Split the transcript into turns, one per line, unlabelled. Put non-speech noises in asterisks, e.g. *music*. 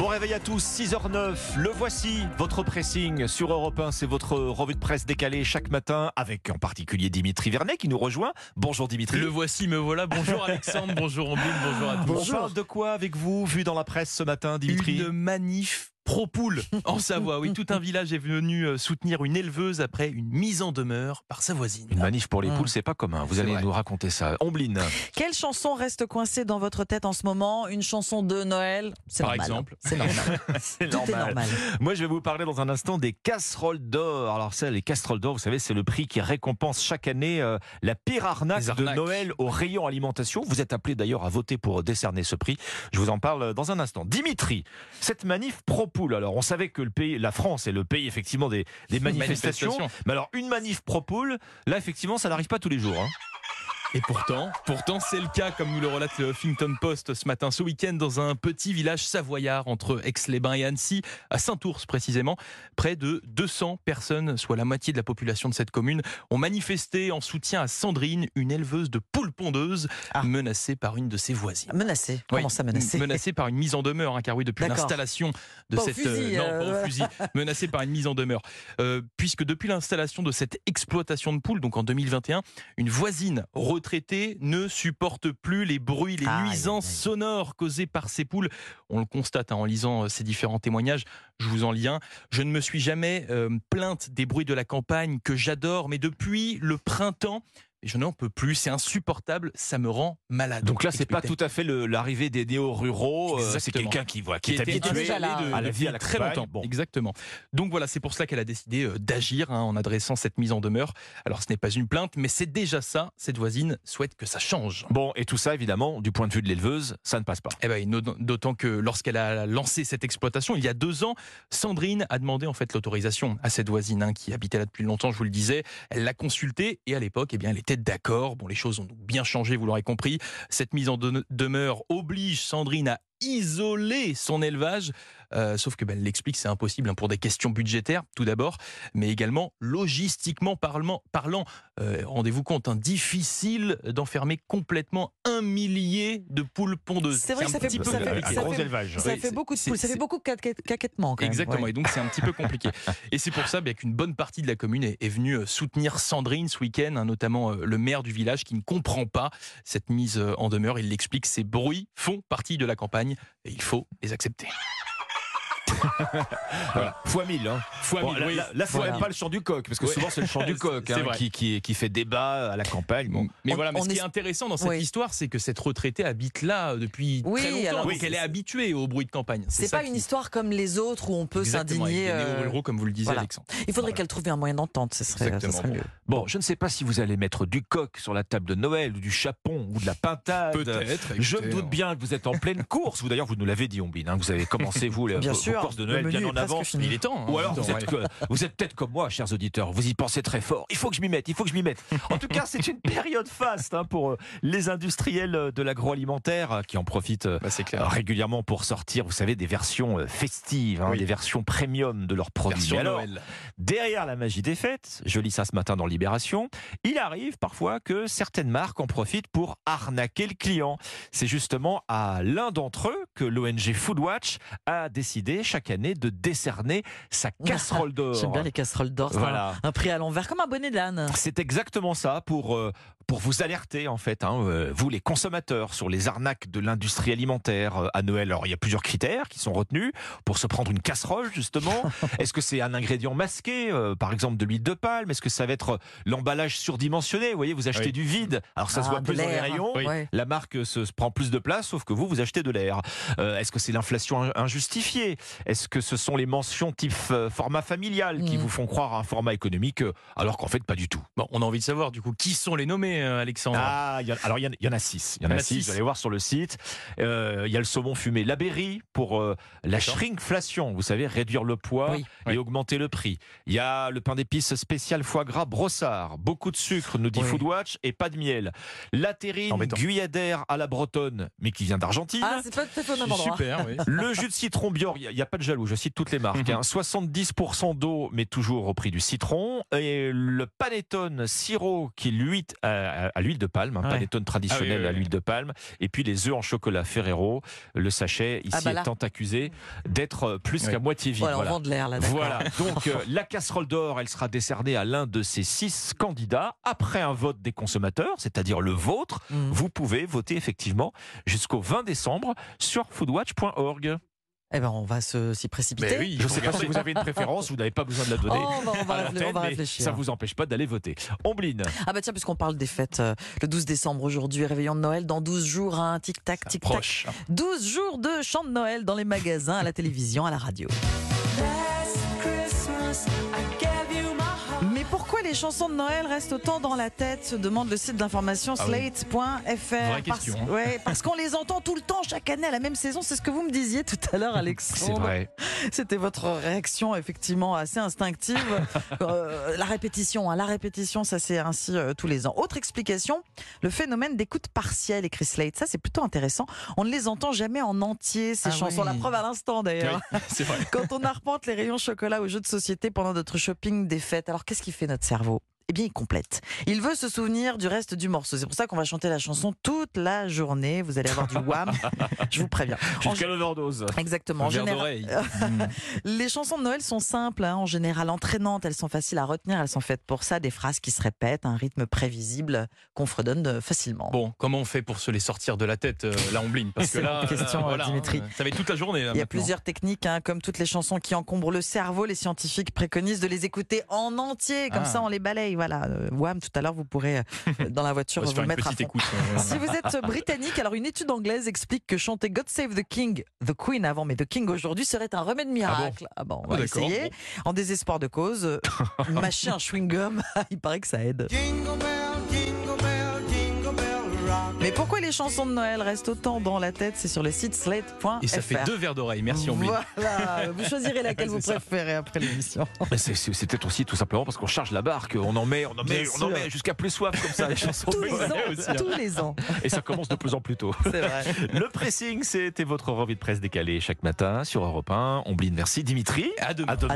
Bon réveil à tous, 6h09, le voici, votre pressing sur Europe 1, c'est votre revue de presse décalée chaque matin avec en particulier Dimitri Vernet qui nous rejoint. Bonjour Dimitri.
Le voici, me voilà. Bonjour Alexandre, bonjour Ambline, bonjour à tous.
Bonjour. On parle de quoi avec vous, vu dans la presse ce matin Dimitri?
Une manif pro-poule en Savoie. Oui, tout un village est venu euh, soutenir une éleveuse après une mise en demeure par sa voisine.
Une manif pour les
Mmh.
poules, c'est pas commun. Vous allez
vrai.
nous raconter ça. Ombline.
Quelle chanson reste coincée dans votre tête en ce moment? Une chanson de Noël? C'est
Par
normal.
exemple.
C'est normal. *laughs*
C'est
Tout est normal.
Moi, je vais vous parler dans un instant des casseroles d'or. Alors ça, les casseroles d'or, vous savez, c'est le prix qui récompense chaque année euh, la pire arnaque, de. Noël au rayon alimentation. Vous êtes appelé d'ailleurs à voter pour décerner ce prix. Je vous en parle dans un instant. Dimitri, cette manif Alors, on savait que le pays, la France est le pays effectivement des, des *laughs* manifestations.
Manifestation.
Mais alors, une manif pro-poule, là, effectivement, ça n'arrive pas tous les jours. hein.
Et pourtant, pourtant c'est le cas, comme nous le relate le Huffington Post ce matin, ce week-end, dans un petit village savoyard entre Aix-les-Bains et Annecy, à Saint-Ours précisément. Près de 200 personnes, soit la moitié de la population de cette commune, ont manifesté en soutien à Sandrine, une éleveuse de poules pondeuses,
Ah.
menacée par une de ses voisines.
Menacé. Comment
Oui,
ça menacé
Menacée par une mise en demeure, hein, car oui, depuis l'installation de
Pas au
cette
fusil,
non,
euh,
pas au fusil, *laughs* menacée par une mise en demeure, Euh, puisque depuis l'installation de cette exploitation de poules, donc en 2021, une voisine retraitée ne supporte plus les bruits, les nuisances sonores causées par ces poules. On le constate hein, en lisant euh, ces différents témoignages. Je vous en lis un. Je ne me suis jamais euh, plainte des bruits de la campagne que j'adore, mais depuis le printemps. Je n'en peux plus, c'est insupportable, ça me rend malade.
Donc là, c'est pas tout à fait l'arrivée des néo-ruraux. euh, c'est quelqu'un qui, voit, qui,
qui
est habitué
de-
à la vie à la
très longtemps.
Bon.
Exactement. Donc voilà, c'est pour cela qu'elle a décidé euh, d'agir hein, en adressant cette mise en demeure. Alors ce n'est pas une plainte, mais c'est déjà ça. Cette voisine souhaite que ça change.
Bon, et tout ça, évidemment, du point de vue de l'éleveuse, ça ne passe pas.
Eh ben, d'autant que lorsqu'elle a lancé cette exploitation il y a deux ans, Sandrine a demandé en fait l'autorisation à cette voisine hein, qui habitait là depuis longtemps. Je vous le disais, elle l'a consultée et à l'époque, eh bien, elle était d'accord. Bon, les choses ont bien changé, vous l'aurez compris. Cette mise en de- demeure oblige Sandrine à isoler son élevage. Euh, sauf que ben, elle l'explique, c'est impossible hein, pour des questions budgétaires, tout d'abord, mais également logistiquement parlant. parlant euh, Rendez-vous compte, hein, difficile d'enfermer complètement un millier de poules pondeuses.
C'est vrai que ça fait-
petit peu
ça fait- ça
gros
fait-
élevage.
Ça
Oui,
fait
c'est-
beaucoup de poules, ça fait beaucoup de caquet- caquettements.
Exactement,
Ouais.
et donc c'est un petit peu compliqué. *laughs* Et c'est pour ça bien qu'une bonne partie de la commune est, est venue euh, soutenir Sandrine ce week-end, hein, notamment euh, le maire du village qui ne comprend pas cette mise en demeure. Il l'explique, ces bruits font partie de la campagne et il faut les accepter.
Voilà. Fois 1000. Hein.
Fois
Bon,
mille,
là,
oui.
là, là, faut
Voilà.
même pas le chant du coq, parce que
Ouais.
souvent c'est le chant du *laughs* coq hein, qui, qui, qui fait débat à la campagne. Bon.
Mais
On-
voilà, mais ce qui
est-
intéressant dans cette
Oui.
histoire, c'est que cette retraitée habite là euh, depuis
Oui,
très longtemps.
alors-
donc
Oui.
elle est habituée au bruit de campagne.
C'est pas une histoire comme les autres où on peut s'indigner. euh,
comme vous le disiez,
voilà.
Alexandre.
Il faudrait
Voilà.
qu'elle trouve un moyen d'entente, ce serait, mieux.
Bon, je ne sais pas si vous allez mettre du coq sur la table de Noël, ou du chapon, ou de la pintade.
Peut-être.
Je me doute
on-
bien que vous êtes en pleine course. Vous d'ailleurs, vous nous l'avez dit, Ombine. hein, vous avez commencé vous *laughs* les,
Bien sûr,
de Noël bien en avance.
Il est temps. hein,
Ou alors vous êtes,
ouais.
que- vous êtes peut-être comme moi, chers auditeurs, vous y pensez très fort. Il faut que je m'y mette, il faut que je m'y mette. En tout cas, c'est une période faste hein, pour euh, les industriels euh, de l'agroalimentaire euh, qui en profitent
Bah, clair.
régulièrement pour sortir, vous savez, des versions festives, hein,
Oui.
des versions premium de leurs produits.
Version
alors,
Noël.
derrière la magie des fêtes, je lis ça ce matin dans Libération, il arrive parfois que certaines marques en profitent pour arnaquer le client. C'est justement à l'un d'entre eux que l'ONG Foodwatch a décidé chaque année de décerner sa casserole d'or.
J'aime bien les casseroles d'or. c'est
Voilà.
Un, un prix à l'envers, comme un bonnet d'âne.
C'est exactement ça pour, euh, pour vous alerter, en fait, hein, euh, vous les consommateurs, sur les arnaques de l'industrie alimentaire euh, à Noël. Alors, il y a plusieurs critères qui sont retenus pour se prendre une casserole, justement. *laughs* Est-ce que c'est un ingrédient masqué, euh, par exemple de l'huile de palme? Est-ce que ça va être l'emballage surdimensionné? Vous voyez, vous achetez
Oui.
du vide, alors ça se
Ah,
voit plus dans les
l'air.
rayons.
Oui.
La marque se, se prend plus de place, sauf que vous, vous achetez de l'air. Euh, Est-ce que c'est l'inflation in- injustifiée? Est-ce que ce sont les mentions type format familial qui
Mm.
vous font croire à un format économique, alors qu'en fait, pas du tout?
Bon, on a envie de savoir du coup qui sont les nommés, euh, Alexandre?
Ah, il y en- alors il y, en- il y en a six. Il y en a six. Vous allez voir sur le site. Euh, il y a le saumon fumé, la berry pour euh, la shrinkflation. Vous savez, réduire le poids
Oui.
et
Oui.
augmenter le prix. Il y a le pain d'épices spécial foie gras brossard. Beaucoup de sucre, nous dit
Oui.
Foodwatch, et pas de miel. La terrine guyadère à la bretonne, mais qui vient d'Argentine.
Ah, c'est pas tout à fait au même endroit.
Super, oui.
Le jus de citron Bior, il n'y a, pas de jaloux, je cite toutes les marques.
Mhm.
hein. 70% d'eau, mais toujours au prix du citron. Et le panettone sirop, qui lui euh, à, à l'huile de palme, un
Ouais.
panettone traditionnel
Ah oui, oui,
à l'huile de palme, et puis les œufs en chocolat Ferrero. Le sachet ici
Ah bah
étant accusé d'être euh, plus qu'à moitié vide.
Voilà,
voilà.
on vend de l'air là.
Voilà, *laughs* donc euh, la casserole d'or, elle sera décernée à l'un de ces six candidats après un vote des consommateurs, c'est-à-dire le vôtre.
Mm.
Vous pouvez voter effectivement jusqu'au 20 décembre sur foodwatch.org.
Eh ben, on va se s'y précipiter.
Mais oui,
Je ne sais pas si vous avez une préférence, vous n'avez pas besoin de la donner.
Oh, on va, on va
à
réfl-
l'antenne,
on va
mais
réfléchir.
Ça ne vous empêche pas d'aller voter. Ombline,
Ah bah tiens, puisqu'on parle des fêtes, euh, le 12 décembre aujourd'hui, réveillon de Noël dans 12 jours, hein, tic-tac, tic-tac.
Proche.
12 jours de chant de Noël dans les magasins, à la télévision, à la radio. Les chansons de Noël restent autant dans la tête se demande le site d'information
Ah oui.
slate.fr. Parce,
question, hein.
ouais, parce qu'on les entend tout le temps, chaque année, à la même saison. C'est ce que vous me disiez tout à l'heure, *laughs* Alexandre. C'était votre réaction effectivement assez instinctive. *laughs* Euh, la répétition, hein, la répétition, ça c'est ainsi euh, tous les ans. Autre explication, le phénomène d'écoute partielle, écrit Slate. Ça c'est plutôt intéressant. On ne les entend jamais en entier, ces
Ah
chansons.
oui.
La preuve à l'instant d'ailleurs.
Oui, *laughs* c'est vrai.
Quand on arpente les rayons chocolat aux jeux de société pendant notre shopping des fêtes, alors qu'est-ce qui fait notre cerveau? cerveau eh bien, il complète. Il veut se souvenir du reste du morceau. C'est pour ça qu'on va chanter la chanson toute la journée. Vous allez avoir du wham. *laughs* Je vous préviens. En
Jusqu'à l'overdose.
Exactement. En général, *laughs* les chansons de Noël sont simples, hein, en général entraînantes, elles sont faciles à retenir, elles sont faites pour ça, des phrases qui se répètent, un rythme prévisible qu'on fredonne euh, facilement.
Bon, comment on fait pour se les sortir de la tête, euh, la ombline Parce que là,
bonne question,
voilà,
Dimitri.
hein, ça va être toute la journée. Là,
Il y a
maintenant.
plusieurs techniques, hein, comme toutes les chansons qui encombrent le cerveau. Les scientifiques préconisent de les écouter en entier, comme
Ah.
ça on les balaye. Voilà, Euh, Wham, tout à l'heure, vous pourrez euh, dans la voiture *laughs* vous mettre à fond.
écoute. euh,
Si vous êtes britannique, alors une étude anglaise explique que chanter God Save the King, The Queen avant, mais The King aujourd'hui serait un remède miracle. Ah bon, on va
Ah,
essayer. En désespoir de cause, euh, *laughs* mâcher un chewing-gum, *laughs* il paraît que ça aide. Mais pourquoi les chansons de Noël restent autant dans la tête? C'est sur le site slate.fr.
Et ça fait deux verres d'oreille. Merci ombline.
Voilà, vous choisirez laquelle *laughs* vous
ça.
préférez après l'émission.
Mais c'est- peut-être aussi tout simplement parce qu'on charge la barque, on en met, on en met,
Bien
on en met jusqu'à plus soif comme ça les chansons.
Tous
de
les
Noël
ans,
aussi, hein.
tous les ans,
Et ça commence de plus en plus tôt.
c'est vrai. *laughs*
Le pressing, c'était votre revue de presse décalée chaque matin sur Europe 1. Ombline, merci. Dimitri,
À demain.
à demain.